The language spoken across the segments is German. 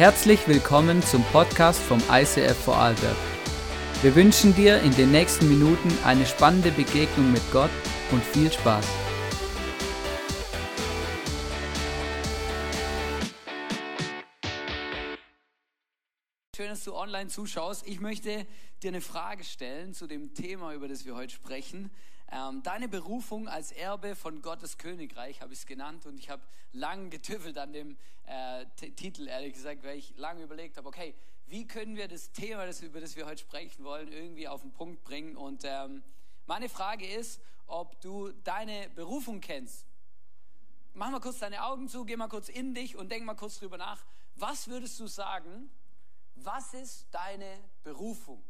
Herzlich willkommen zum Podcast vom ICF Vorarlberg. Wir wünschen dir in den nächsten Minuten eine spannende Begegnung mit Gott und viel Spaß. Schön, dass du online zuschaust. Ich möchte dir eine Frage stellen zu dem Thema, über das wir heute sprechen. Ähm, deine Berufung als Erbe von Gottes Königreich habe ich es genannt und ich habe lang getüffelt an dem äh, Titel, ehrlich gesagt, weil ich lange überlegt habe, okay, wie können wir das Thema, das, über das wir heute sprechen wollen, irgendwie auf den Punkt bringen. Und ähm, meine Frage ist, ob du deine Berufung kennst. Mach mal kurz deine Augen zu, geh mal kurz in dich und denk mal kurz drüber nach. Was würdest du sagen, was ist deine Berufung?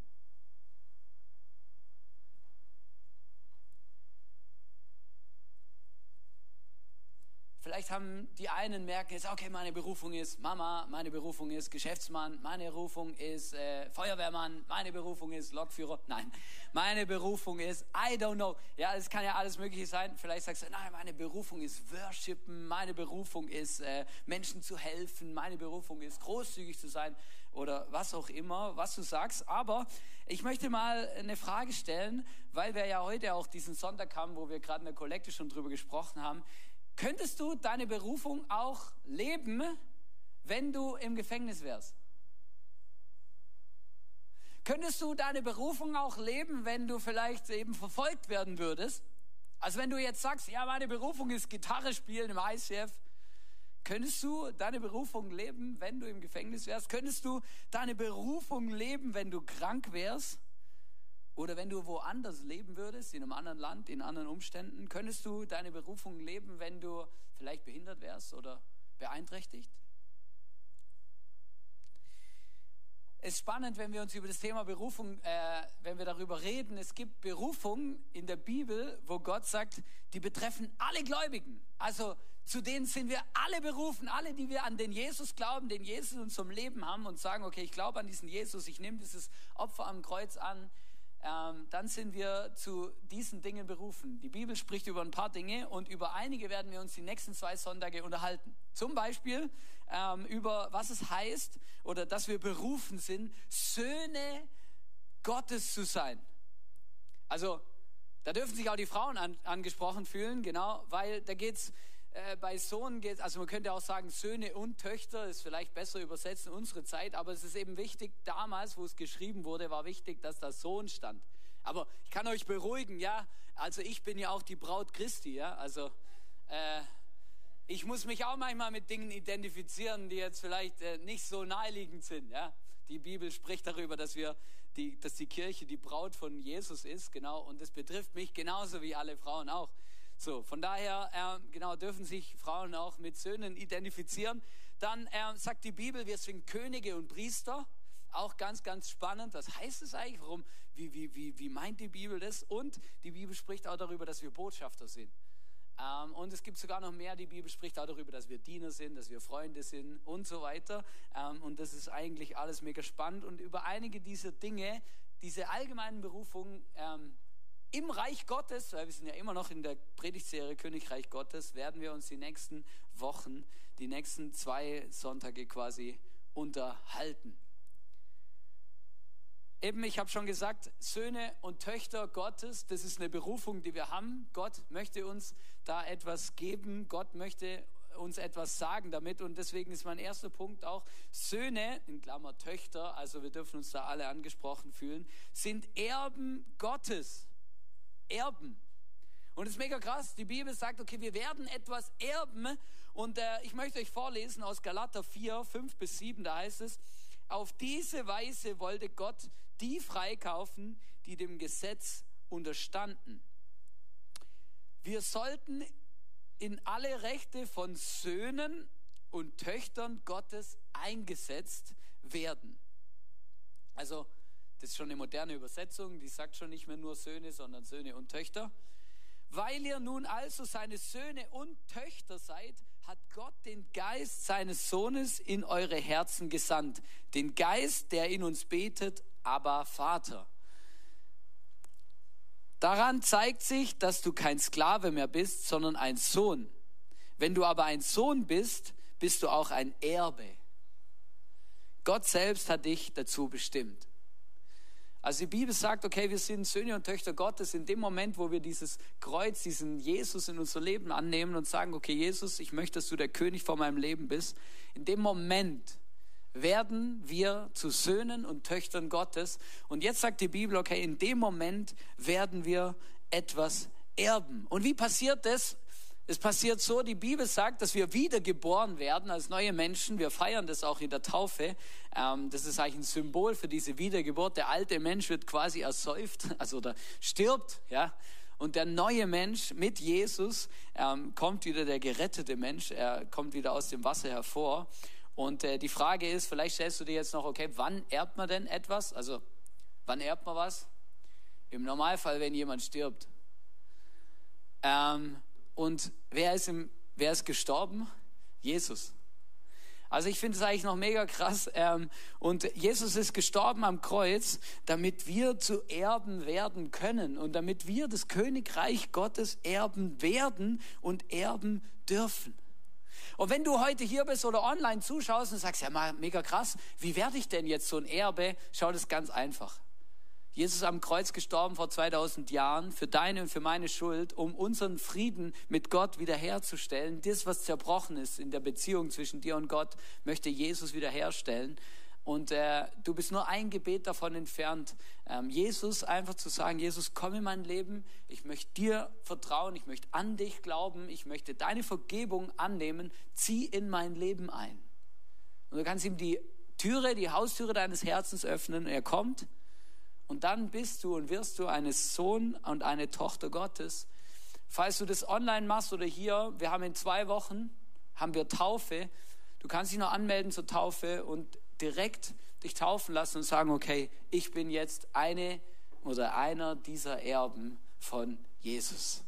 Vielleicht haben die einen merken jetzt, okay, meine Berufung ist Mama, meine Berufung ist Geschäftsmann, meine Berufung ist äh, Feuerwehrmann, meine Berufung ist Lokführer. Nein, meine Berufung ist, I don't know. Ja, es kann ja alles Mögliche sein. Vielleicht sagst du, nein, meine Berufung ist Worshipen, meine Berufung ist äh, Menschen zu helfen, meine Berufung ist großzügig zu sein oder was auch immer, was du sagst. Aber ich möchte mal eine Frage stellen, weil wir ja heute auch diesen Sonntag haben, wo wir gerade in der Kollekte schon drüber gesprochen haben. Könntest du deine Berufung auch leben, wenn du im Gefängnis wärst? Könntest du deine Berufung auch leben, wenn du vielleicht eben verfolgt werden würdest? Also wenn du jetzt sagst, ja, meine Berufung ist Gitarre spielen im ICF, könntest du deine Berufung leben, wenn du im Gefängnis wärst? Könntest du deine Berufung leben, wenn du krank wärst? Oder wenn du woanders leben würdest, in einem anderen Land, in anderen Umständen, könntest du deine Berufung leben, wenn du vielleicht behindert wärst oder beeinträchtigt? Es ist spannend, wenn wir uns über das Thema Berufung, äh, wenn wir darüber reden. Es gibt Berufungen in der Bibel, wo Gott sagt, die betreffen alle Gläubigen. Also zu denen sind wir alle berufen, alle, die wir an den Jesus glauben, den Jesus in unserem Leben haben und sagen, okay, ich glaube an diesen Jesus, ich nehme dieses Opfer am Kreuz an, ähm, dann sind wir zu diesen Dingen berufen. Die Bibel spricht über ein paar Dinge und über einige werden wir uns die nächsten zwei Sonntage unterhalten. Zum Beispiel ähm, über was es heißt oder dass wir berufen sind, Söhne Gottes zu sein. Also da dürfen sich auch die Frauen an, angesprochen fühlen, genau, weil da geht es äh, bei Sohn geht, also man könnte auch sagen Söhne und Töchter, ist vielleicht besser übersetzt in unsere Zeit, aber es ist eben wichtig, damals, wo es geschrieben wurde, war wichtig, dass da Sohn stand. Aber ich kann euch beruhigen, ja, also ich bin ja auch die Braut Christi, ja, also äh, ich muss mich auch manchmal mit Dingen identifizieren, die jetzt vielleicht äh, nicht so naheliegend sind, ja. Die Bibel spricht darüber, dass wir die, dass die Kirche die Braut von Jesus ist, genau, und das betrifft mich genauso wie alle Frauen auch. So, von daher, äh, genau, dürfen sich Frauen auch mit Söhnen identifizieren. Dann äh, sagt die Bibel, wir sind Könige und Priester. Auch ganz, ganz spannend. Was heißt es eigentlich? Warum? Wie, wie, wie, wie meint die Bibel das? Und die Bibel spricht auch darüber, dass wir Botschafter sind. Ähm, und es gibt sogar noch mehr. Die Bibel spricht auch darüber, dass wir Diener sind, dass wir Freunde sind und so weiter. Ähm, und das ist eigentlich alles mega spannend. Und über einige dieser Dinge, diese allgemeinen Berufungen, ähm, im Reich Gottes, weil wir sind ja immer noch in der Predigtserie Königreich Gottes, werden wir uns die nächsten Wochen, die nächsten zwei Sonntage quasi unterhalten. Eben, ich habe schon gesagt, Söhne und Töchter Gottes, das ist eine Berufung, die wir haben. Gott möchte uns da etwas geben. Gott möchte uns etwas sagen damit. Und deswegen ist mein erster Punkt auch, Söhne, in Klammer Töchter, also wir dürfen uns da alle angesprochen fühlen, sind Erben Gottes. Erben. Und es ist mega krass, die Bibel sagt, okay, wir werden etwas erben. Und äh, ich möchte euch vorlesen aus Galater 4, 5 bis 7, da heißt es, auf diese Weise wollte Gott die freikaufen, die dem Gesetz unterstanden. Wir sollten in alle Rechte von Söhnen und Töchtern Gottes eingesetzt werden. Also das ist schon eine moderne Übersetzung, die sagt schon nicht mehr nur Söhne, sondern Söhne und Töchter. Weil ihr nun also seine Söhne und Töchter seid, hat Gott den Geist seines Sohnes in eure Herzen gesandt. Den Geist, der in uns betet, aber Vater. Daran zeigt sich, dass du kein Sklave mehr bist, sondern ein Sohn. Wenn du aber ein Sohn bist, bist du auch ein Erbe. Gott selbst hat dich dazu bestimmt. Also die Bibel sagt, okay, wir sind Söhne und Töchter Gottes in dem Moment, wo wir dieses Kreuz, diesen Jesus in unser Leben annehmen und sagen, okay, Jesus, ich möchte, dass du der König vor meinem Leben bist. In dem Moment werden wir zu Söhnen und Töchtern Gottes. Und jetzt sagt die Bibel, okay, in dem Moment werden wir etwas erben. Und wie passiert das? Es passiert so, die Bibel sagt, dass wir wiedergeboren werden als neue Menschen. Wir feiern das auch in der Taufe. Ähm, das ist eigentlich ein Symbol für diese Wiedergeburt. Der alte Mensch wird quasi ersäuft, also oder stirbt, ja. Und der neue Mensch mit Jesus ähm, kommt wieder der gerettete Mensch. Er kommt wieder aus dem Wasser hervor. Und äh, die Frage ist, vielleicht stellst du dir jetzt noch, okay, wann erbt man denn etwas? Also, wann erbt man was? Im Normalfall, wenn jemand stirbt. Ähm, und wer ist, im, wer ist gestorben? Jesus. Also ich finde es eigentlich noch mega krass. Ähm, und Jesus ist gestorben am Kreuz, damit wir zu Erben werden können und damit wir das Königreich Gottes erben werden und erben dürfen. Und wenn du heute hier bist oder online zuschaust und sagst, ja mega krass, wie werde ich denn jetzt so ein Erbe? Schau das ganz einfach. Jesus am Kreuz gestorben vor 2000 Jahren für deine und für meine Schuld, um unseren Frieden mit Gott wiederherzustellen. Das, was zerbrochen ist in der Beziehung zwischen dir und Gott, möchte Jesus wiederherstellen. Und äh, du bist nur ein Gebet davon entfernt, ähm, Jesus einfach zu sagen, Jesus, komm in mein Leben, ich möchte dir vertrauen, ich möchte an dich glauben, ich möchte deine Vergebung annehmen, zieh in mein Leben ein. Und du kannst ihm die Türe, die Haustüre deines Herzens öffnen, er kommt und dann bist du und wirst du eine Sohn und eine Tochter Gottes. Falls du das online machst oder hier, wir haben in zwei Wochen, haben wir Taufe. Du kannst dich noch anmelden zur Taufe und direkt dich taufen lassen und sagen, okay, ich bin jetzt eine oder einer dieser Erben von Jesus.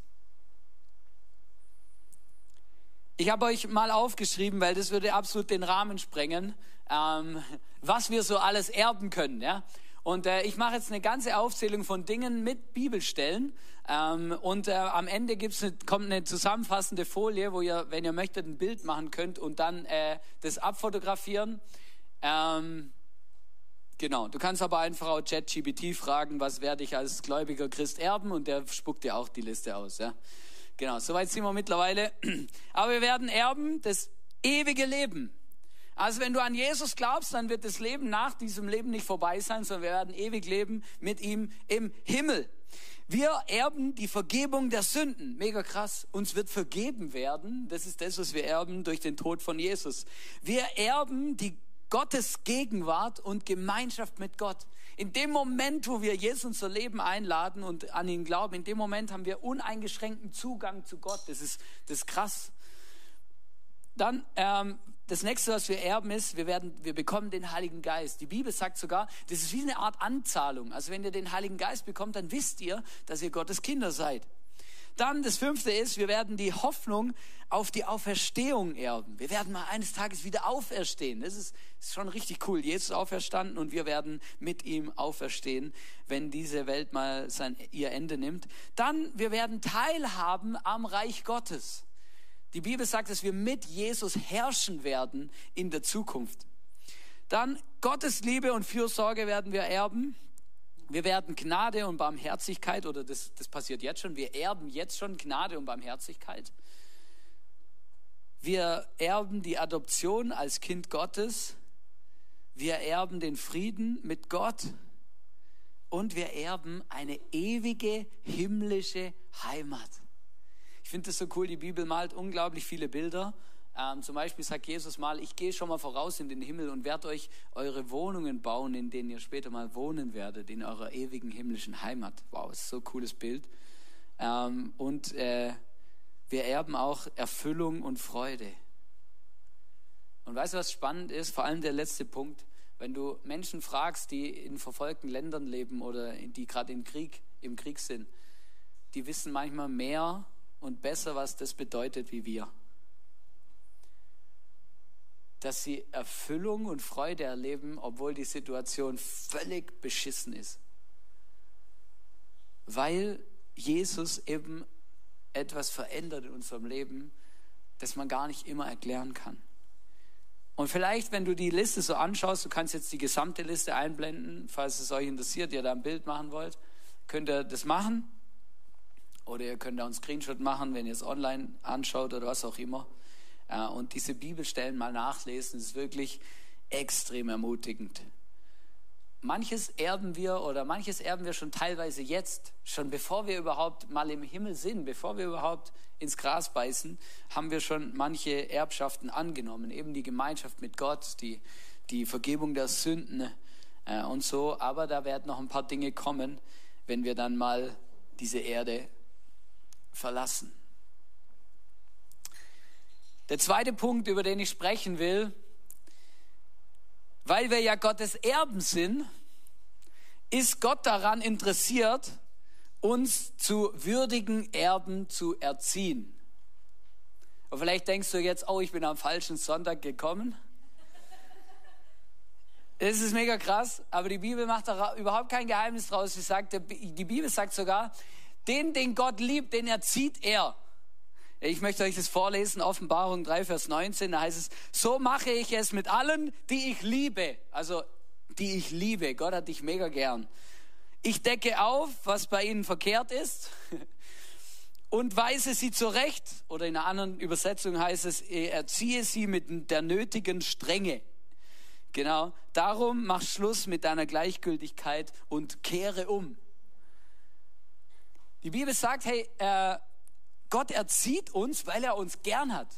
Ich habe euch mal aufgeschrieben, weil das würde absolut den Rahmen sprengen, ähm, was wir so alles erben können. Ja? Und äh, ich mache jetzt eine ganze Aufzählung von Dingen mit Bibelstellen. Ähm, und äh, am Ende gibt's eine, kommt eine zusammenfassende Folie, wo ihr, wenn ihr möchtet, ein Bild machen könnt und dann äh, das abfotografieren. Ähm, genau, du kannst aber einfach auch ChatGPT fragen, was werde ich als gläubiger Christ erben und der spuckt dir auch die Liste aus. Ja? Genau, soweit sind wir mittlerweile. Aber wir werden erben das ewige Leben. Also wenn du an Jesus glaubst, dann wird das Leben nach diesem Leben nicht vorbei sein, sondern wir werden ewig leben mit ihm im Himmel. Wir erben die Vergebung der Sünden. Mega krass. Uns wird vergeben werden. Das ist das, was wir erben durch den Tod von Jesus. Wir erben die Gottes Gegenwart und Gemeinschaft mit Gott. In dem Moment, wo wir Jesus unser Leben einladen und an ihn glauben, in dem Moment haben wir uneingeschränkten Zugang zu Gott. Das ist, das ist krass. Dann ähm, das nächste, was wir erben, ist, wir, werden, wir bekommen den Heiligen Geist. Die Bibel sagt sogar, das ist wie eine Art Anzahlung. Also wenn ihr den Heiligen Geist bekommt, dann wisst ihr, dass ihr Gottes Kinder seid. Dann das fünfte ist, wir werden die Hoffnung auf die Auferstehung erben. Wir werden mal eines Tages wieder auferstehen. Das ist, ist schon richtig cool. Jesus ist auferstanden und wir werden mit ihm auferstehen, wenn diese Welt mal sein, ihr Ende nimmt. Dann, wir werden teilhaben am Reich Gottes. Die Bibel sagt, dass wir mit Jesus herrschen werden in der Zukunft. Dann Gottes Liebe und Fürsorge werden wir erben. Wir werden Gnade und Barmherzigkeit, oder das, das passiert jetzt schon, wir erben jetzt schon Gnade und Barmherzigkeit. Wir erben die Adoption als Kind Gottes. Wir erben den Frieden mit Gott. Und wir erben eine ewige himmlische Heimat finde es so cool, die Bibel malt unglaublich viele Bilder. Ähm, zum Beispiel sagt Jesus mal, ich gehe schon mal voraus in den Himmel und werde euch eure Wohnungen bauen, in denen ihr später mal wohnen werdet, in eurer ewigen himmlischen Heimat. Wow, ist so ein cooles Bild. Ähm, und äh, wir erben auch Erfüllung und Freude. Und weißt du, was spannend ist? Vor allem der letzte Punkt. Wenn du Menschen fragst, die in verfolgten Ländern leben oder die gerade im Krieg, im Krieg sind, die wissen manchmal mehr und besser, was das bedeutet wie wir. Dass sie Erfüllung und Freude erleben, obwohl die Situation völlig beschissen ist. Weil Jesus eben etwas verändert in unserem Leben, das man gar nicht immer erklären kann. Und vielleicht, wenn du die Liste so anschaust, du kannst jetzt die gesamte Liste einblenden, falls es euch interessiert, ihr da ein Bild machen wollt, könnt ihr das machen. Oder ihr könnt da einen Screenshot machen, wenn ihr es online anschaut oder was auch immer. Äh, und diese Bibelstellen mal nachlesen, ist wirklich extrem ermutigend. Manches erben wir oder manches erben wir schon teilweise jetzt, schon bevor wir überhaupt mal im Himmel sind, bevor wir überhaupt ins Gras beißen, haben wir schon manche Erbschaften angenommen. Eben die Gemeinschaft mit Gott, die, die Vergebung der Sünden äh, und so. Aber da werden noch ein paar Dinge kommen, wenn wir dann mal diese Erde verlassen. Der zweite Punkt, über den ich sprechen will, weil wir ja Gottes Erben sind, ist Gott daran interessiert, uns zu würdigen Erben zu erziehen. Und vielleicht denkst du jetzt, oh, ich bin am falschen Sonntag gekommen. Das ist mega krass, aber die Bibel macht da überhaupt kein Geheimnis draus. Sie sagt, die Bibel sagt sogar, den, den Gott liebt, den erzieht er. Ich möchte euch das vorlesen, Offenbarung 3, Vers 19, da heißt es, so mache ich es mit allen, die ich liebe. Also, die ich liebe. Gott hat dich mega gern. Ich decke auf, was bei ihnen verkehrt ist und weise sie zurecht. Oder in einer anderen Übersetzung heißt es, erziehe sie mit der nötigen Strenge. Genau. Darum mach Schluss mit deiner Gleichgültigkeit und kehre um. Die Bibel sagt, hey, äh, Gott erzieht uns, weil er uns gern hat.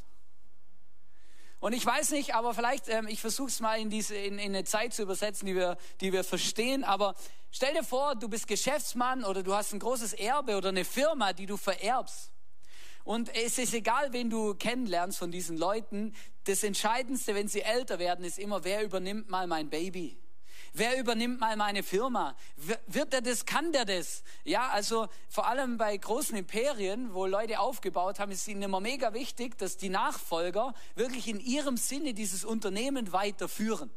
Und ich weiß nicht, aber vielleicht, ähm, ich versuche es mal in, diese, in, in eine Zeit zu übersetzen, die wir, die wir verstehen. Aber stell dir vor, du bist Geschäftsmann oder du hast ein großes Erbe oder eine Firma, die du vererbst. Und es ist egal, wen du kennenlernst von diesen Leuten. Das Entscheidendste, wenn sie älter werden, ist immer, wer übernimmt mal mein Baby? Wer übernimmt mal meine Firma? Wird er das, kann der das? Ja, also vor allem bei großen Imperien, wo Leute aufgebaut haben, ist ihnen immer mega wichtig, dass die Nachfolger wirklich in ihrem Sinne dieses Unternehmen weiterführen.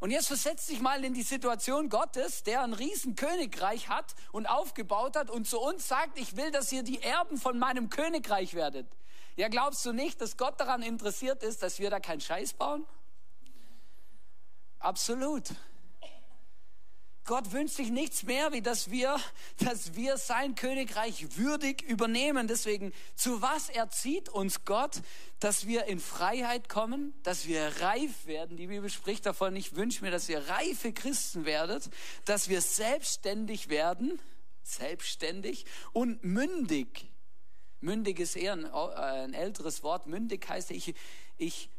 Und jetzt versetzt dich mal in die Situation Gottes, der ein Riesenkönigreich hat und aufgebaut hat und zu uns sagt, ich will, dass ihr die Erben von meinem Königreich werdet. Ja, glaubst du nicht, dass Gott daran interessiert ist, dass wir da keinen Scheiß bauen? Absolut. Gott wünscht sich nichts mehr, wie dass wir, dass wir sein Königreich würdig übernehmen. Deswegen, zu was erzieht uns Gott, dass wir in Freiheit kommen, dass wir reif werden? Die Bibel spricht davon, ich wünsche mir, dass ihr reife Christen werdet, dass wir selbstständig werden, selbstständig und mündig. Mündig ist eher ein, ein älteres Wort. Mündig heißt, ich, ich,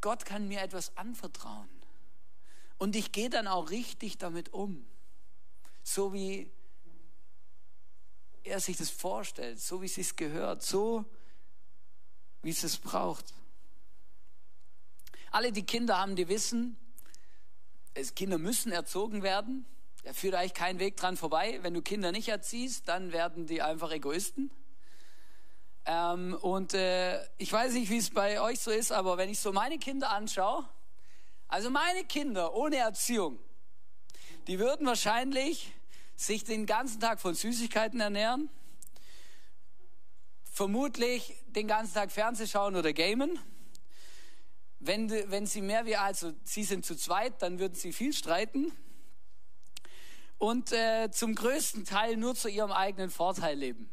Gott kann mir etwas anvertrauen. Und ich gehe dann auch richtig damit um. So wie er sich das vorstellt, so wie es sich gehört, so wie es es braucht. Alle, die Kinder haben, die wissen, Kinder müssen erzogen werden. Da führt eigentlich kein Weg dran vorbei. Wenn du Kinder nicht erziehst, dann werden die einfach Egoisten. Ähm, und äh, ich weiß nicht, wie es bei euch so ist, aber wenn ich so meine Kinder anschaue, also meine Kinder ohne Erziehung, die würden wahrscheinlich sich den ganzen Tag von Süßigkeiten ernähren, vermutlich den ganzen Tag Fernseh schauen oder gamen. Wenn, wenn sie mehr wie, also sie sind zu zweit, dann würden sie viel streiten und äh, zum größten Teil nur zu ihrem eigenen Vorteil leben.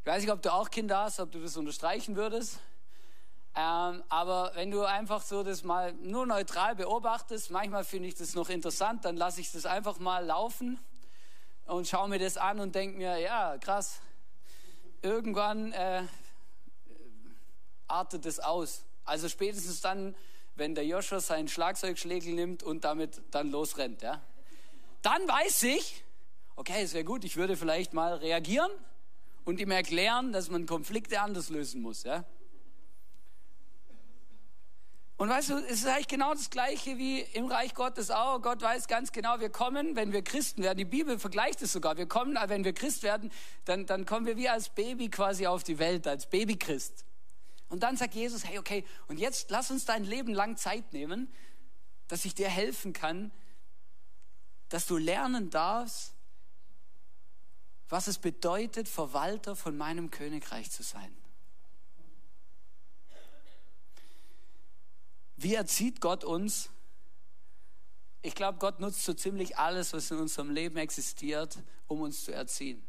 Ich weiß nicht, ob du auch Kinder hast, ob du das unterstreichen würdest. Ähm, aber wenn du einfach so das mal nur neutral beobachtest, manchmal finde ich das noch interessant, dann lasse ich das einfach mal laufen und schaue mir das an und denke mir, ja, krass, irgendwann äh, artet es aus. Also spätestens dann, wenn der Joshua seinen Schlagzeugschlägel nimmt und damit dann losrennt. Ja? Dann weiß ich, okay, es wäre gut, ich würde vielleicht mal reagieren und ihm erklären, dass man Konflikte anders lösen muss. Ja? Und weißt du, es ist eigentlich genau das Gleiche wie im Reich Gottes auch. Gott weiß ganz genau, wir kommen, wenn wir Christen werden. Die Bibel vergleicht es sogar. Wir kommen, wenn wir Christ werden, dann, dann kommen wir wie als Baby quasi auf die Welt, als Babychrist. Und dann sagt Jesus, hey, okay, und jetzt lass uns dein Leben lang Zeit nehmen, dass ich dir helfen kann, dass du lernen darfst, was es bedeutet, Verwalter von meinem Königreich zu sein. Wie erzieht Gott uns? Ich glaube, Gott nutzt so ziemlich alles, was in unserem Leben existiert, um uns zu erziehen.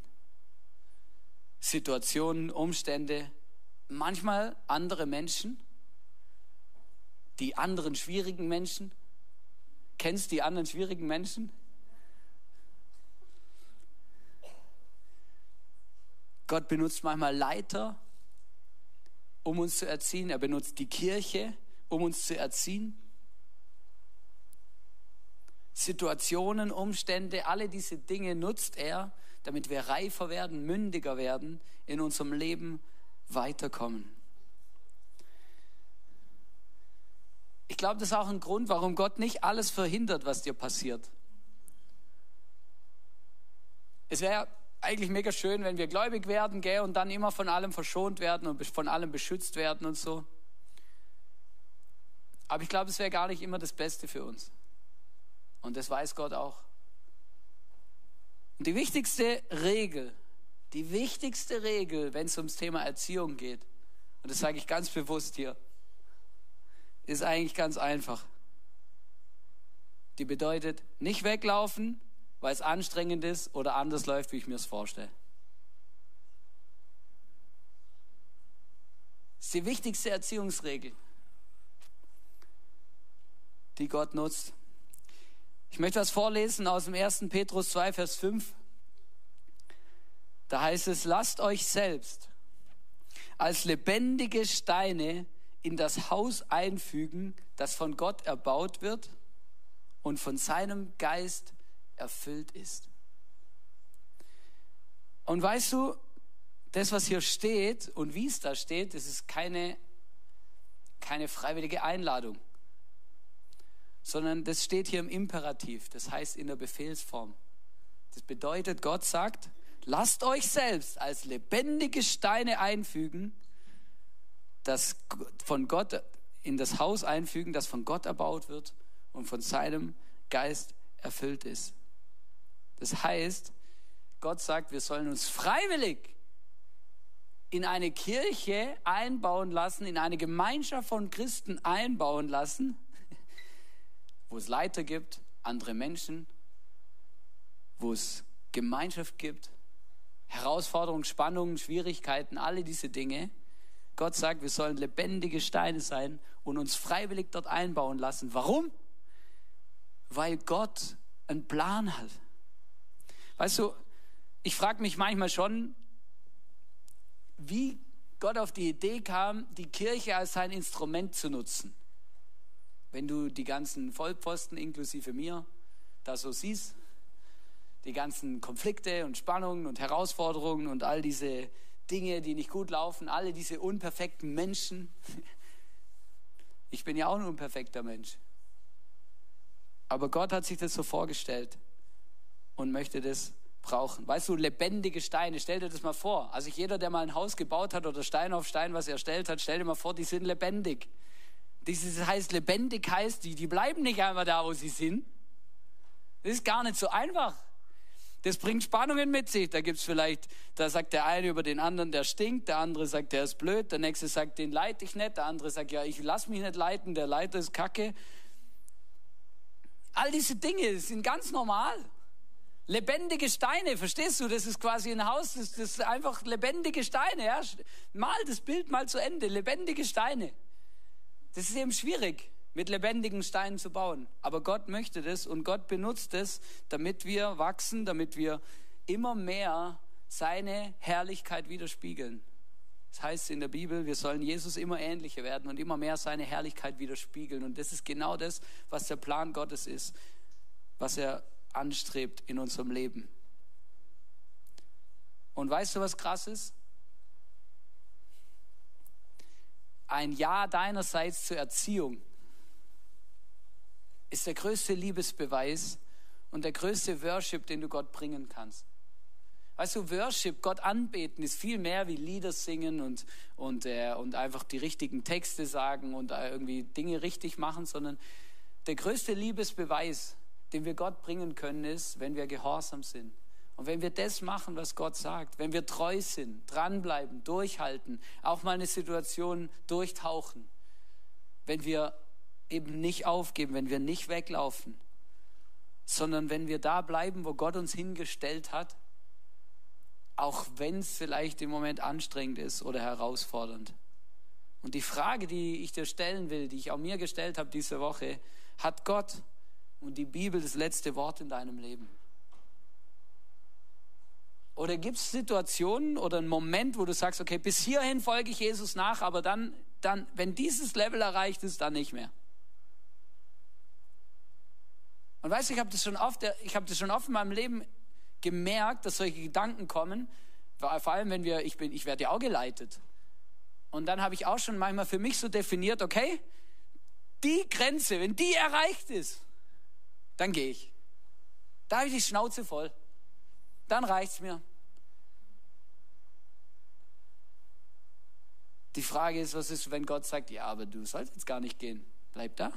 Situationen, Umstände, manchmal andere Menschen, die anderen schwierigen Menschen. Kennst du die anderen schwierigen Menschen? Gott benutzt manchmal Leiter, um uns zu erziehen. Er benutzt die Kirche, um uns zu erziehen. Situationen, Umstände, alle diese Dinge nutzt er, damit wir reifer werden, mündiger werden, in unserem Leben weiterkommen. Ich glaube, das ist auch ein Grund, warum Gott nicht alles verhindert, was dir passiert. Es wäre eigentlich mega schön, wenn wir gläubig werden, gell, und dann immer von allem verschont werden und von allem beschützt werden und so. Aber ich glaube, es wäre gar nicht immer das Beste für uns. Und das weiß Gott auch. Und die wichtigste Regel, die wichtigste Regel, wenn es ums Thema Erziehung geht, und das sage ich ganz bewusst hier, ist eigentlich ganz einfach. Die bedeutet nicht weglaufen, weil es anstrengend ist oder anders läuft, wie ich mir es vorstelle. Das ist die wichtigste Erziehungsregel, die Gott nutzt. Ich möchte was vorlesen aus dem 1. Petrus 2, Vers 5. Da heißt es, lasst euch selbst als lebendige Steine in das Haus einfügen, das von Gott erbaut wird und von seinem Geist erfüllt ist. Und weißt du, das, was hier steht und wie es da steht, das ist keine, keine freiwillige Einladung sondern das steht hier im Imperativ, das heißt in der Befehlsform. Das bedeutet, Gott sagt, lasst euch selbst als lebendige Steine einfügen, das von Gott in das Haus einfügen, das von Gott erbaut wird und von seinem Geist erfüllt ist. Das heißt, Gott sagt, wir sollen uns freiwillig in eine Kirche einbauen lassen, in eine Gemeinschaft von Christen einbauen lassen, wo es Leiter gibt, andere Menschen, wo es Gemeinschaft gibt, Herausforderungen, Spannungen, Schwierigkeiten, alle diese Dinge. Gott sagt, wir sollen lebendige Steine sein und uns freiwillig dort einbauen lassen. Warum? Weil Gott einen Plan hat. Weißt du, ich frage mich manchmal schon, wie Gott auf die Idee kam, die Kirche als sein Instrument zu nutzen. Wenn du die ganzen Vollpfosten inklusive mir da so siehst, die ganzen Konflikte und Spannungen und Herausforderungen und all diese Dinge, die nicht gut laufen, alle diese unperfekten Menschen. Ich bin ja auch ein unperfekter Mensch. Aber Gott hat sich das so vorgestellt und möchte das brauchen. Weißt du, lebendige Steine, stell dir das mal vor. Also jeder, der mal ein Haus gebaut hat oder Stein auf Stein was erstellt hat, stell dir mal vor, die sind lebendig. Dieses heißt lebendig heißt, die, die bleiben nicht einmal da, wo sie sind. Das ist gar nicht so einfach. Das bringt Spannungen mit sich. Da gibt es vielleicht, da sagt der eine über den anderen, der stinkt, der andere sagt, der ist blöd, der nächste sagt, den leite ich nicht, der andere sagt, ja, ich lass mich nicht leiten, der Leiter ist kacke. All diese Dinge sind ganz normal. Lebendige Steine, verstehst du? Das ist quasi ein Haus, das, das ist einfach lebendige Steine. Ja? Mal das Bild mal zu Ende, lebendige Steine. Das ist eben schwierig, mit lebendigen Steinen zu bauen. Aber Gott möchte das und Gott benutzt es, damit wir wachsen, damit wir immer mehr seine Herrlichkeit widerspiegeln. Das heißt in der Bibel, wir sollen Jesus immer ähnlicher werden und immer mehr seine Herrlichkeit widerspiegeln. Und das ist genau das, was der Plan Gottes ist, was er anstrebt in unserem Leben. Und weißt du, was krass ist? Ein Ja deinerseits zur Erziehung ist der größte Liebesbeweis und der größte Worship, den du Gott bringen kannst. Weißt du, Worship, Gott anbeten, ist viel mehr wie Lieder singen und, und, äh, und einfach die richtigen Texte sagen und äh, irgendwie Dinge richtig machen, sondern der größte Liebesbeweis, den wir Gott bringen können, ist, wenn wir gehorsam sind. Und wenn wir das machen, was Gott sagt, wenn wir treu sind, dranbleiben, durchhalten, auch mal eine Situation durchtauchen, wenn wir eben nicht aufgeben, wenn wir nicht weglaufen, sondern wenn wir da bleiben, wo Gott uns hingestellt hat, auch wenn es vielleicht im Moment anstrengend ist oder herausfordernd. Und die Frage, die ich dir stellen will, die ich auch mir gestellt habe diese Woche, hat Gott und die Bibel das letzte Wort in deinem Leben? Oder gibt es Situationen oder einen Moment, wo du sagst, okay, bis hierhin folge ich Jesus nach, aber dann, dann, wenn dieses Level erreicht ist, dann nicht mehr? Und weißt du, ich habe das schon oft, habe das schon oft in meinem Leben gemerkt, dass solche Gedanken kommen, vor allem wenn wir, ich bin, ich werde ja auch geleitet. Und dann habe ich auch schon manchmal für mich so definiert, okay, die Grenze, wenn die erreicht ist, dann gehe ich. Da habe ich die Schnauze voll. Dann reicht es mir. Die Frage ist, was ist, wenn Gott sagt, ja, aber du sollst jetzt gar nicht gehen. Bleib da.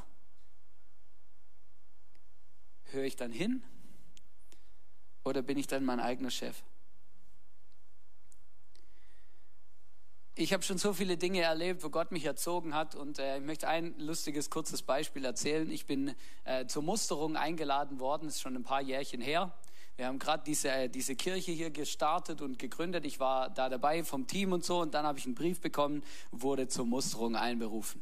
Höre ich dann hin oder bin ich dann mein eigener Chef? Ich habe schon so viele Dinge erlebt, wo Gott mich erzogen hat und äh, ich möchte ein lustiges, kurzes Beispiel erzählen. Ich bin äh, zur Musterung eingeladen worden, ist schon ein paar Jährchen her. Wir haben gerade diese, äh, diese Kirche hier gestartet und gegründet. Ich war da dabei vom Team und so und dann habe ich einen Brief bekommen, wurde zur Musterung einberufen.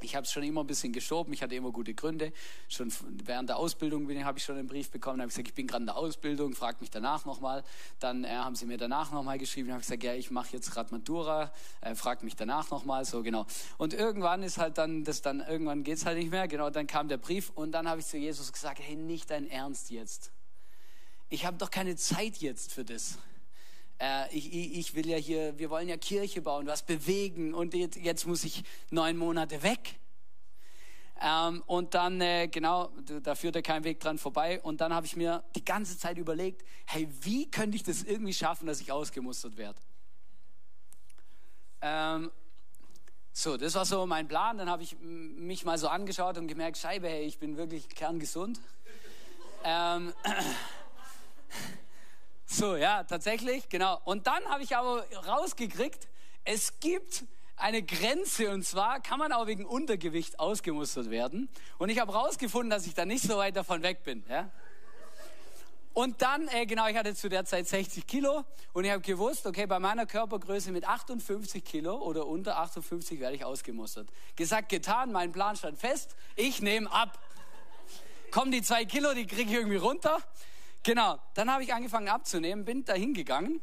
Ich habe es schon immer ein bisschen geschoben, ich hatte immer gute Gründe. Schon während der Ausbildung habe ich schon einen Brief bekommen, da habe ich gesagt, ich bin gerade in der Ausbildung, fragt mich danach nochmal. Dann äh, haben sie mir danach nochmal geschrieben, habe ich gesagt, ja, ich mache jetzt gerade Matura, äh, fragt mich danach nochmal, so genau. Und irgendwann ist halt dann, das dann, irgendwann geht's halt nicht mehr, genau, dann kam der Brief und dann habe ich zu Jesus gesagt, hey, nicht dein Ernst jetzt. Ich habe doch keine Zeit jetzt für das äh, ich, ich, will ja hier, wir wollen ja Kirche bauen, was bewegen und jetzt, jetzt muss ich neun Monate weg. Ähm, und dann, äh, genau, da führt ja kein Weg dran vorbei. Und dann habe ich mir die ganze Zeit überlegt, hey, wie könnte ich das irgendwie schaffen, dass ich ausgemustert werde? Ähm, so, das war so mein Plan. Dann habe ich mich mal so angeschaut und gemerkt, Scheibe, hey, ich bin wirklich kerngesund. ähm, So, ja, tatsächlich, genau. Und dann habe ich aber rausgekriegt, es gibt eine Grenze und zwar kann man auch wegen Untergewicht ausgemustert werden. Und ich habe rausgefunden, dass ich da nicht so weit davon weg bin. Ja? Und dann, äh, genau, ich hatte zu der Zeit 60 Kilo und ich habe gewusst, okay, bei meiner Körpergröße mit 58 Kilo oder unter 58 werde ich ausgemustert. Gesagt, getan, mein Plan stand fest, ich nehme ab. Kommen die zwei Kilo, die kriege ich irgendwie runter. Genau, dann habe ich angefangen abzunehmen, bin da hingegangen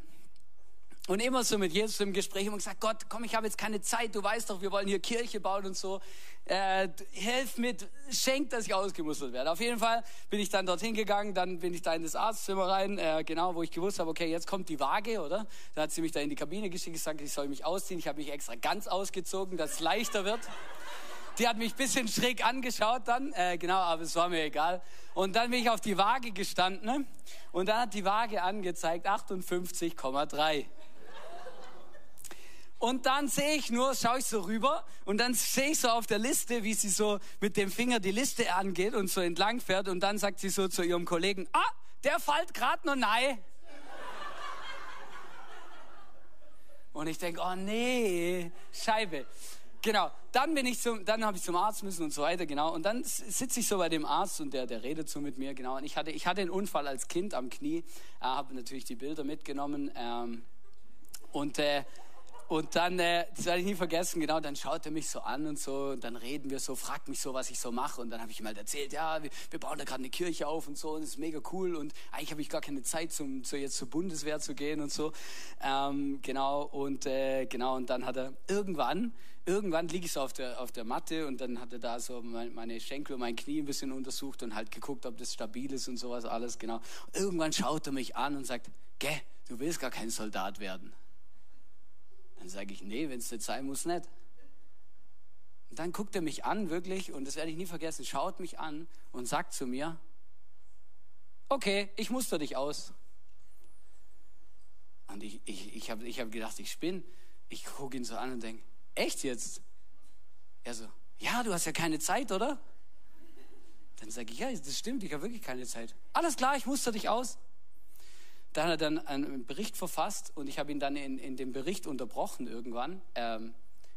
und immer so mit Jesus im Gespräch und gesagt, Gott, komm, ich habe jetzt keine Zeit, du weißt doch, wir wollen hier Kirche bauen und so. Äh, helf mit, schenk, dass ich ausgemustert werde. Auf jeden Fall bin ich dann dorthin gegangen, dann bin ich da in das Arztzimmer rein, äh, genau, wo ich gewusst habe, okay, jetzt kommt die Waage, oder? Da hat sie mich da in die Kabine geschickt, gesagt, ich soll mich ausziehen. Ich habe mich extra ganz ausgezogen, dass es leichter wird. Die hat mich ein bisschen schräg angeschaut dann, äh, genau, aber es war mir egal. Und dann bin ich auf die Waage gestanden ne? und dann hat die Waage angezeigt 58,3. Und dann sehe ich nur, schaue ich so rüber und dann sehe ich so auf der Liste, wie sie so mit dem Finger die Liste angeht und so entlang fährt und dann sagt sie so zu ihrem Kollegen, ah, der fällt gerade noch nein. Und ich denke, oh nee, Scheibe. Genau, dann bin ich zum, dann habe ich zum Arzt müssen und so weiter, genau. Und dann sitze ich so bei dem Arzt und der, der redet so mit mir, genau. Und ich hatte, ich hatte einen Unfall als Kind am Knie, äh, habe natürlich die Bilder mitgenommen ähm, und äh, und dann, äh, das werde ich nie vergessen, genau, dann schaut er mich so an und so, und dann reden wir so, fragt mich so, was ich so mache. Und dann habe ich ihm halt erzählt, ja, wir, wir bauen da gerade eine Kirche auf und so, und das ist mega cool. Und eigentlich habe ich gar keine Zeit, zum, zu, jetzt zur Bundeswehr zu gehen und so. Ähm, genau, und äh, genau, und dann hat er irgendwann, irgendwann liege ich so auf der, auf der Matte und dann hat er da so meine Schenkel und mein Knie ein bisschen untersucht und halt geguckt, ob das stabil ist und sowas alles, genau. Irgendwann schaut er mich an und sagt, gell, du willst gar kein Soldat werden. Dann sage ich, nee, wenn es nicht sein muss, nicht. Und dann guckt er mich an, wirklich, und das werde ich nie vergessen, schaut mich an und sagt zu mir, okay, ich muster dich aus. Und ich, ich, ich habe ich hab gedacht, ich spinne. Ich gucke ihn so an und denke, echt jetzt? Er so, ja, du hast ja keine Zeit, oder? Dann sage ich, ja, das stimmt, ich habe wirklich keine Zeit. Alles klar, ich muster dich aus. Da hat er dann einen Bericht verfasst und ich habe ihn dann in, in dem Bericht unterbrochen irgendwann, ähm,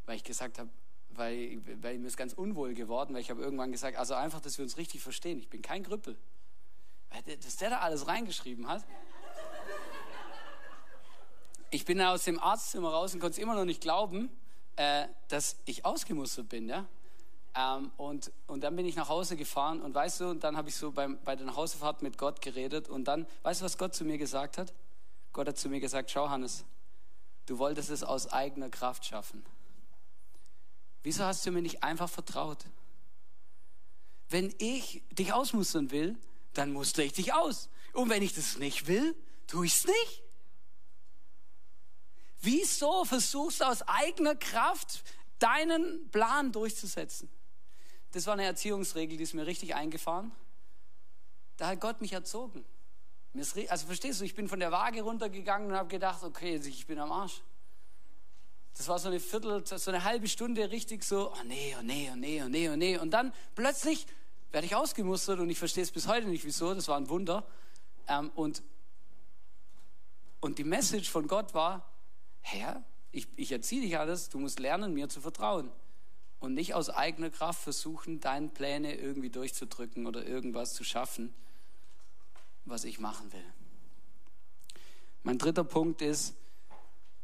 weil ich gesagt habe, weil, weil mir ist ganz unwohl geworden, weil ich habe irgendwann gesagt, also einfach, dass wir uns richtig verstehen. Ich bin kein Grüppel. Dass der da alles reingeschrieben hat. Ich bin aus dem Arztzimmer raus und konnte es immer noch nicht glauben, äh, dass ich ausgemustert bin. Ja? Ähm, und, und dann bin ich nach Hause gefahren und weißt du, und dann habe ich so beim, bei der Nachhausefahrt mit Gott geredet und dann, weißt du, was Gott zu mir gesagt hat? Gott hat zu mir gesagt, schau Hannes, du wolltest es aus eigener Kraft schaffen. Wieso hast du mir nicht einfach vertraut? Wenn ich dich ausmustern will, dann mustere ich dich aus. Und wenn ich das nicht will, tue ich es nicht. Wieso versuchst du aus eigener Kraft deinen Plan durchzusetzen? Das war eine Erziehungsregel, die ist mir richtig eingefahren. Da hat Gott mich erzogen. Also verstehst du, ich bin von der Waage runtergegangen und habe gedacht, okay, ich bin am Arsch. Das war so eine Viertel, so eine halbe Stunde richtig so, oh nee, oh nee, oh nee, oh nee, oh nee. Und dann plötzlich werde ich ausgemustert und ich verstehe es bis heute nicht, wieso, das war ein Wunder. Ähm, und, und die Message von Gott war, Herr, ich, ich erziehe dich alles, du musst lernen, mir zu vertrauen. Und nicht aus eigener Kraft versuchen, deine Pläne irgendwie durchzudrücken oder irgendwas zu schaffen, was ich machen will. Mein dritter Punkt ist,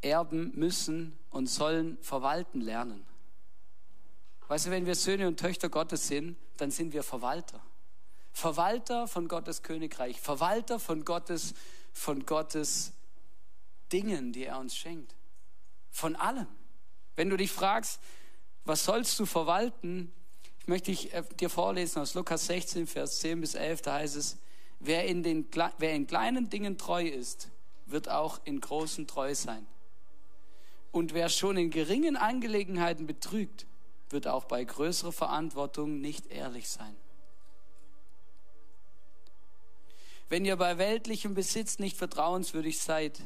Erben müssen und sollen verwalten lernen. Weißt du, wenn wir Söhne und Töchter Gottes sind, dann sind wir Verwalter. Verwalter von Gottes Königreich, Verwalter von Gottes, von Gottes Dingen, die er uns schenkt. Von allem. Wenn du dich fragst, was sollst du verwalten, ich möchte ich äh, dir vorlesen aus Lukas 16, Vers 10 bis 11, da heißt es, wer in, den, wer in kleinen Dingen treu ist, wird auch in großen treu sein. Und wer schon in geringen Angelegenheiten betrügt, wird auch bei größerer Verantwortung nicht ehrlich sein. Wenn ihr bei weltlichem Besitz nicht vertrauenswürdig seid,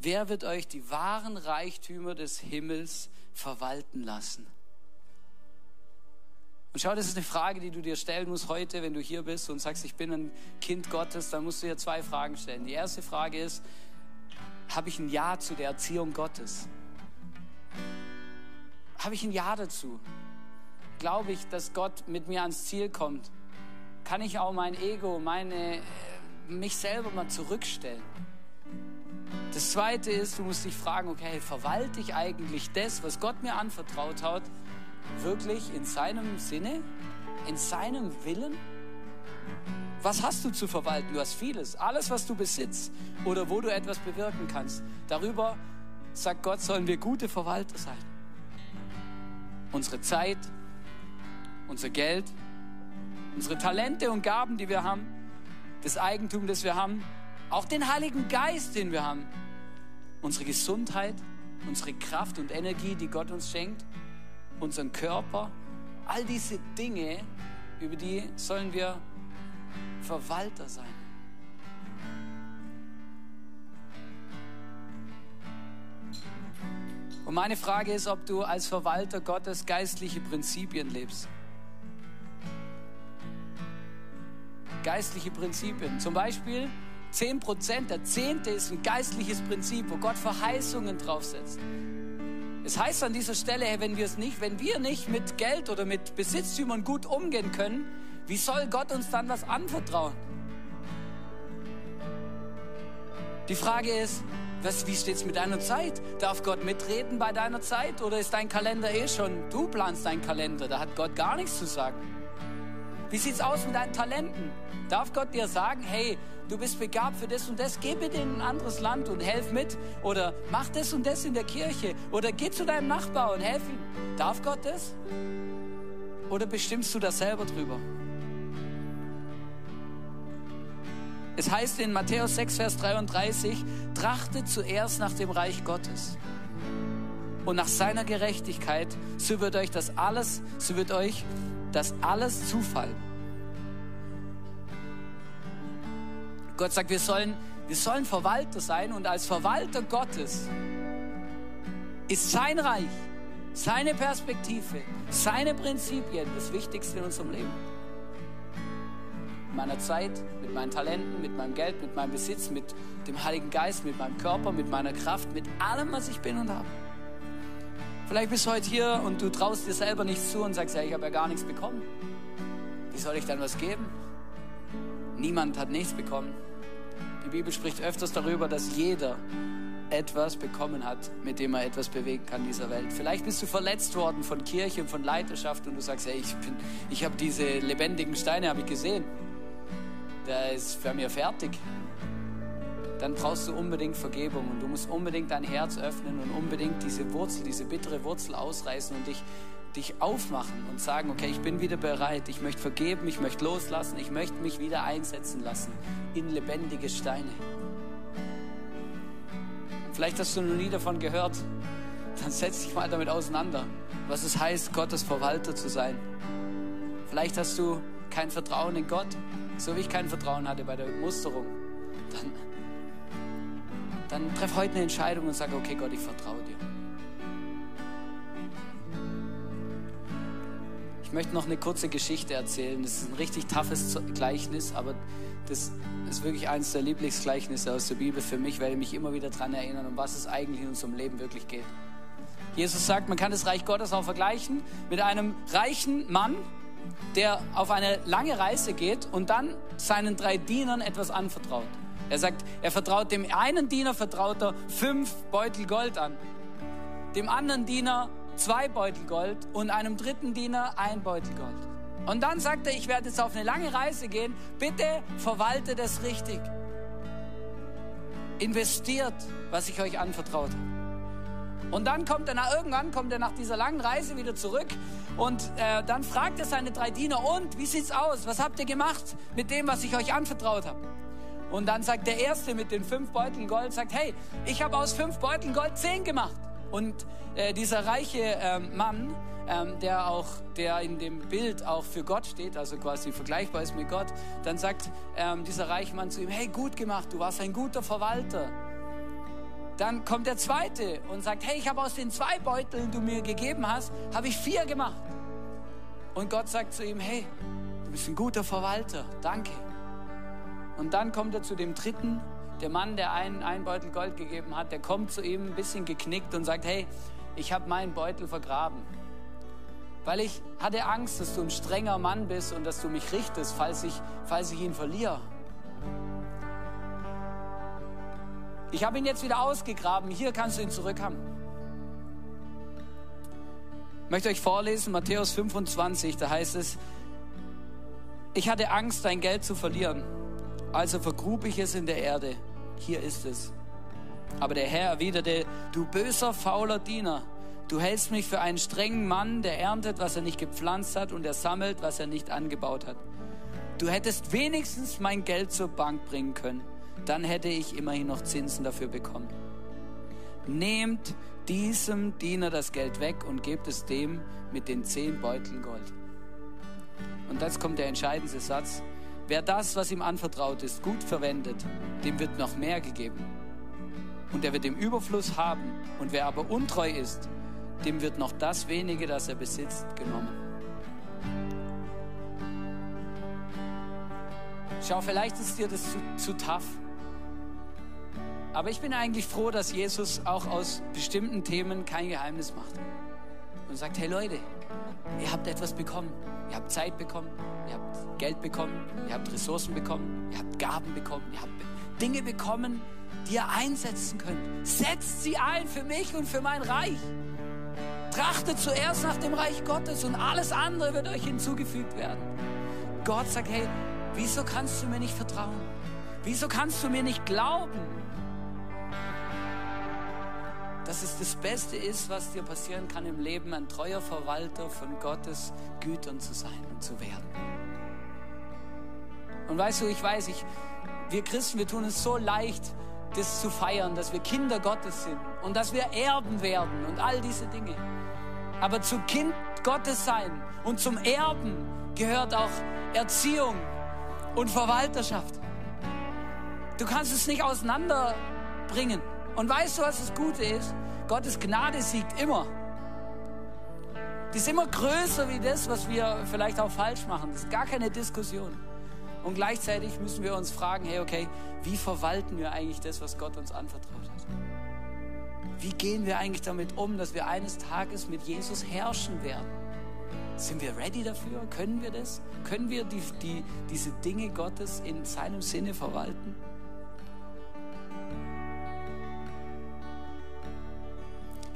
wer wird euch die wahren Reichtümer des Himmels verwalten lassen? Und schau, das ist eine Frage, die du dir stellen musst heute, wenn du hier bist und sagst, ich bin ein Kind Gottes, dann musst du dir zwei Fragen stellen. Die erste Frage ist, habe ich ein Ja zu der Erziehung Gottes? Habe ich ein Ja dazu? Glaube ich, dass Gott mit mir ans Ziel kommt? Kann ich auch mein Ego, meine, äh, mich selber mal zurückstellen? Das zweite ist, du musst dich fragen, okay, verwalte ich eigentlich das, was Gott mir anvertraut hat, wirklich in seinem Sinne, in seinem Willen? Was hast du zu verwalten? Du hast vieles. Alles, was du besitzt oder wo du etwas bewirken kannst. Darüber sagt Gott, sollen wir gute Verwalter sein. Unsere Zeit, unser Geld, unsere Talente und Gaben, die wir haben, das Eigentum, das wir haben, auch den Heiligen Geist, den wir haben, unsere Gesundheit, unsere Kraft und Energie, die Gott uns schenkt, unseren Körper, all diese Dinge, über die sollen wir Verwalter sein. Und meine Frage ist, ob du als Verwalter Gottes geistliche Prinzipien lebst. Geistliche Prinzipien. Zum Beispiel 10 Prozent, der Zehnte ist ein geistliches Prinzip, wo Gott Verheißungen draufsetzt. Es heißt an dieser Stelle, hey, wenn wir es nicht, wenn wir nicht mit Geld oder mit Besitztümern gut umgehen können, wie soll Gott uns dann was anvertrauen? Die Frage ist, was, wie steht es mit deiner Zeit? Darf Gott mitreden bei deiner Zeit oder ist dein Kalender eh schon, du planst deinen Kalender, da hat Gott gar nichts zu sagen? Wie sieht es aus mit deinen Talenten? Darf Gott dir sagen, hey, du bist begabt für das und das, geh bitte in ein anderes Land und helf mit oder mach das und das in der Kirche oder geh zu deinem Nachbar und helf ihm. Darf Gott das? Oder bestimmst du das selber drüber? Es heißt in Matthäus 6, Vers 33, trachtet zuerst nach dem Reich Gottes und nach seiner Gerechtigkeit, so wird euch das alles, so wird euch das alles zufallen. Gott sagt, wir sollen, wir sollen Verwalter sein und als Verwalter Gottes ist sein Reich, seine Perspektive, seine Prinzipien das Wichtigste in unserem Leben meiner Zeit, mit meinen Talenten, mit meinem Geld, mit meinem Besitz, mit dem Heiligen Geist, mit meinem Körper, mit meiner Kraft, mit allem, was ich bin und habe. Vielleicht bist du heute hier und du traust dir selber nichts zu und sagst, ja, ich habe ja gar nichts bekommen. Wie soll ich dann was geben? Niemand hat nichts bekommen. Die Bibel spricht öfters darüber, dass jeder etwas bekommen hat, mit dem er etwas bewegen kann in dieser Welt. Vielleicht bist du verletzt worden von Kirche und von Leiterschaft und du sagst, hey, ich, ich habe diese lebendigen Steine habe ich gesehen. Der ist für mir fertig dann brauchst du unbedingt Vergebung und du musst unbedingt dein Herz öffnen und unbedingt diese Wurzel, diese bittere Wurzel ausreißen und dich, dich aufmachen und sagen, okay, ich bin wieder bereit, ich möchte vergeben, ich möchte loslassen, ich möchte mich wieder einsetzen lassen in lebendige Steine. Vielleicht hast du noch nie davon gehört, dann setz dich mal damit auseinander, was es heißt, Gottes Verwalter zu sein. Vielleicht hast du kein Vertrauen in Gott, so wie ich kein Vertrauen hatte bei der Musterung. Dann dann treff heute eine Entscheidung und sag, okay Gott, ich vertraue dir. Ich möchte noch eine kurze Geschichte erzählen. Das ist ein richtig toughes Gleichnis, aber das ist wirklich eines der Lieblingsgleichnisse aus der Bibel für mich, weil ich mich immer wieder daran erinnern, um was es eigentlich in unserem Leben wirklich geht. Jesus sagt, man kann das Reich Gottes auch vergleichen mit einem reichen Mann, der auf eine lange Reise geht und dann seinen drei Dienern etwas anvertraut. Er sagt, er vertraut dem einen Diener vertraut er fünf Beutel Gold an, dem anderen Diener zwei Beutel Gold und einem dritten Diener ein Beutel Gold. Und dann sagt er, ich werde jetzt auf eine lange Reise gehen, bitte verwalte das richtig. Investiert, was ich euch anvertraut habe. Und dann kommt er nach, irgendwann kommt er nach dieser langen Reise wieder zurück und äh, dann fragt er seine drei Diener, und wie sieht's aus? Was habt ihr gemacht mit dem, was ich euch anvertraut habe? Und dann sagt der Erste mit den fünf Beuteln Gold, sagt, hey, ich habe aus fünf Beuteln Gold zehn gemacht. Und äh, dieser reiche ähm, Mann, ähm, der auch, der in dem Bild auch für Gott steht, also quasi vergleichbar ist mit Gott, dann sagt ähm, dieser reiche Mann zu ihm, hey, gut gemacht, du warst ein guter Verwalter. Dann kommt der Zweite und sagt, hey, ich habe aus den zwei Beuteln, die du mir gegeben hast, habe ich vier gemacht. Und Gott sagt zu ihm, hey, du bist ein guter Verwalter, danke. Und dann kommt er zu dem dritten, der Mann, der einen, einen Beutel Gold gegeben hat, der kommt zu ihm ein bisschen geknickt und sagt, hey, ich habe meinen Beutel vergraben. Weil ich hatte Angst, dass du ein strenger Mann bist und dass du mich richtest, falls ich, falls ich ihn verliere. Ich habe ihn jetzt wieder ausgegraben, hier kannst du ihn zurückhaben. Ich möchte euch vorlesen, Matthäus 25, da heißt es, ich hatte Angst, dein Geld zu verlieren also vergrub ich es in der Erde. Hier ist es. Aber der Herr erwiderte, du böser, fauler Diener, du hältst mich für einen strengen Mann, der erntet, was er nicht gepflanzt hat und er sammelt, was er nicht angebaut hat. Du hättest wenigstens mein Geld zur Bank bringen können, dann hätte ich immerhin noch Zinsen dafür bekommen. Nehmt diesem Diener das Geld weg und gebt es dem mit den zehn Beuteln Gold. Und jetzt kommt der entscheidende Satz. Wer das, was ihm anvertraut ist, gut verwendet, dem wird noch mehr gegeben. Und er wird im Überfluss haben. Und wer aber untreu ist, dem wird noch das wenige, das er besitzt, genommen. Schau, vielleicht ist dir das zu, zu tough. Aber ich bin eigentlich froh, dass Jesus auch aus bestimmten Themen kein Geheimnis macht. Und sagt, hey Leute, ihr habt etwas bekommen. Ihr habt Zeit bekommen, ihr habt Geld bekommen, ihr habt Ressourcen bekommen, ihr habt Gaben bekommen, ihr habt Dinge bekommen, die ihr einsetzen könnt. Setzt sie ein für mich und für mein Reich. Trachtet zuerst nach dem Reich Gottes und alles andere wird euch hinzugefügt werden. Gott sagt, hey, wieso kannst du mir nicht vertrauen? Wieso kannst du mir nicht glauben? Dass es das Beste ist, was dir passieren kann im Leben, ein treuer Verwalter von Gottes Gütern zu sein und zu werden. Und weißt du, ich weiß, ich, wir Christen, wir tun es so leicht, das zu feiern, dass wir Kinder Gottes sind und dass wir Erben werden und all diese Dinge. Aber zu Kind Gottes sein und zum Erben gehört auch Erziehung und Verwalterschaft. Du kannst es nicht auseinanderbringen. Und weißt du, was das Gute ist? Gottes Gnade siegt immer. Die ist immer größer wie das, was wir vielleicht auch falsch machen. Das ist gar keine Diskussion. Und gleichzeitig müssen wir uns fragen, hey, okay, wie verwalten wir eigentlich das, was Gott uns anvertraut hat? Wie gehen wir eigentlich damit um, dass wir eines Tages mit Jesus herrschen werden? Sind wir ready dafür? Können wir das? Können wir die, die, diese Dinge Gottes in seinem Sinne verwalten?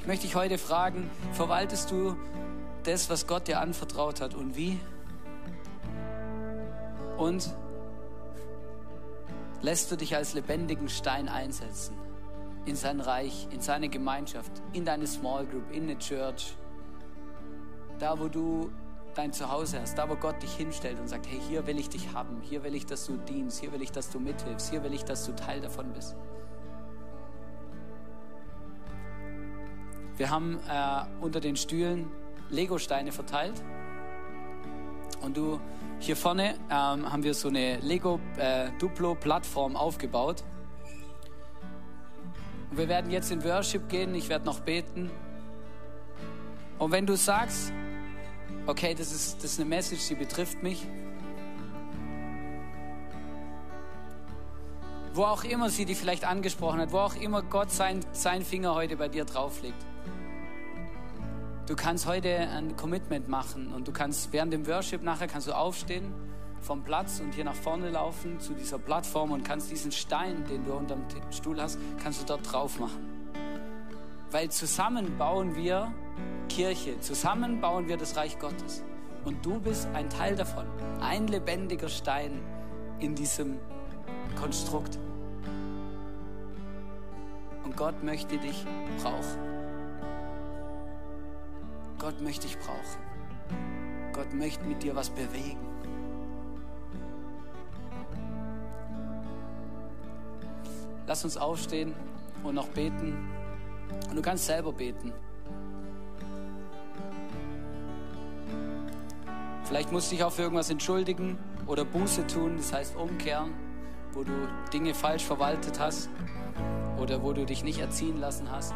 Möchte dich heute fragen, verwaltest du das, was Gott dir anvertraut hat und wie? Und lässt du dich als lebendigen Stein einsetzen in sein Reich, in seine Gemeinschaft, in deine Small Group, in eine Church, da wo du dein Zuhause hast, da wo Gott dich hinstellt und sagt, hey, hier will ich dich haben, hier will ich, dass du dienst, hier will ich, dass du mithilfst, hier will ich, dass du Teil davon bist. Wir haben äh, unter den Stühlen Lego-Steine verteilt. Und du, hier vorne ähm, haben wir so eine Lego-Duplo-Plattform äh, aufgebaut. Und wir werden jetzt in Worship gehen, ich werde noch beten. Und wenn du sagst, okay, das ist, das ist eine Message, die betrifft mich, wo auch immer sie die vielleicht angesprochen hat, wo auch immer Gott sein, sein Finger heute bei dir drauflegt. Du kannst heute ein Commitment machen und du kannst während dem Worship nachher kannst du aufstehen vom Platz und hier nach vorne laufen zu dieser Plattform und kannst diesen Stein, den du unterm Stuhl hast, kannst du dort drauf machen. Weil zusammen bauen wir Kirche, zusammen bauen wir das Reich Gottes. Und du bist ein Teil davon, ein lebendiger Stein in diesem Konstrukt. Und Gott möchte dich brauchen. Gott möchte dich brauchen. Gott möchte mit dir was bewegen. Lass uns aufstehen und noch beten. Und du kannst selber beten. Vielleicht musst du dich auch für irgendwas entschuldigen oder Buße tun, das heißt umkehren, wo du Dinge falsch verwaltet hast oder wo du dich nicht erziehen lassen hast.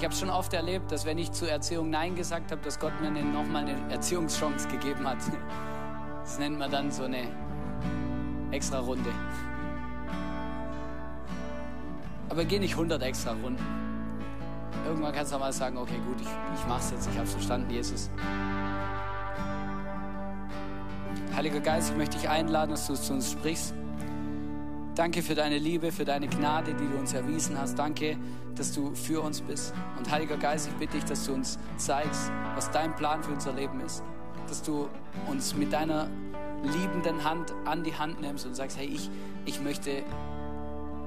Ich habe schon oft erlebt, dass wenn ich zur Erziehung Nein gesagt habe, dass Gott mir nochmal eine Erziehungschance gegeben hat. Das nennt man dann so eine extra Runde. Aber geh nicht 100 extra Runden. Irgendwann kannst du mal sagen, okay, gut, ich, ich mach's jetzt, ich habe verstanden, Jesus. Heiliger Geist, ich möchte dich einladen, dass du zu uns sprichst. Danke für deine Liebe, für deine Gnade, die du uns erwiesen hast. Danke, dass du für uns bist. Und Heiliger Geist, ich bitte dich, dass du uns zeigst, was dein Plan für unser Leben ist. Dass du uns mit deiner liebenden Hand an die Hand nimmst und sagst, hey, ich, ich möchte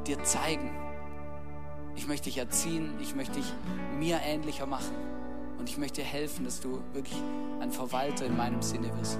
dir zeigen. Ich möchte dich erziehen. Ich möchte dich mir ähnlicher machen. Und ich möchte dir helfen, dass du wirklich ein Verwalter in meinem Sinne wirst.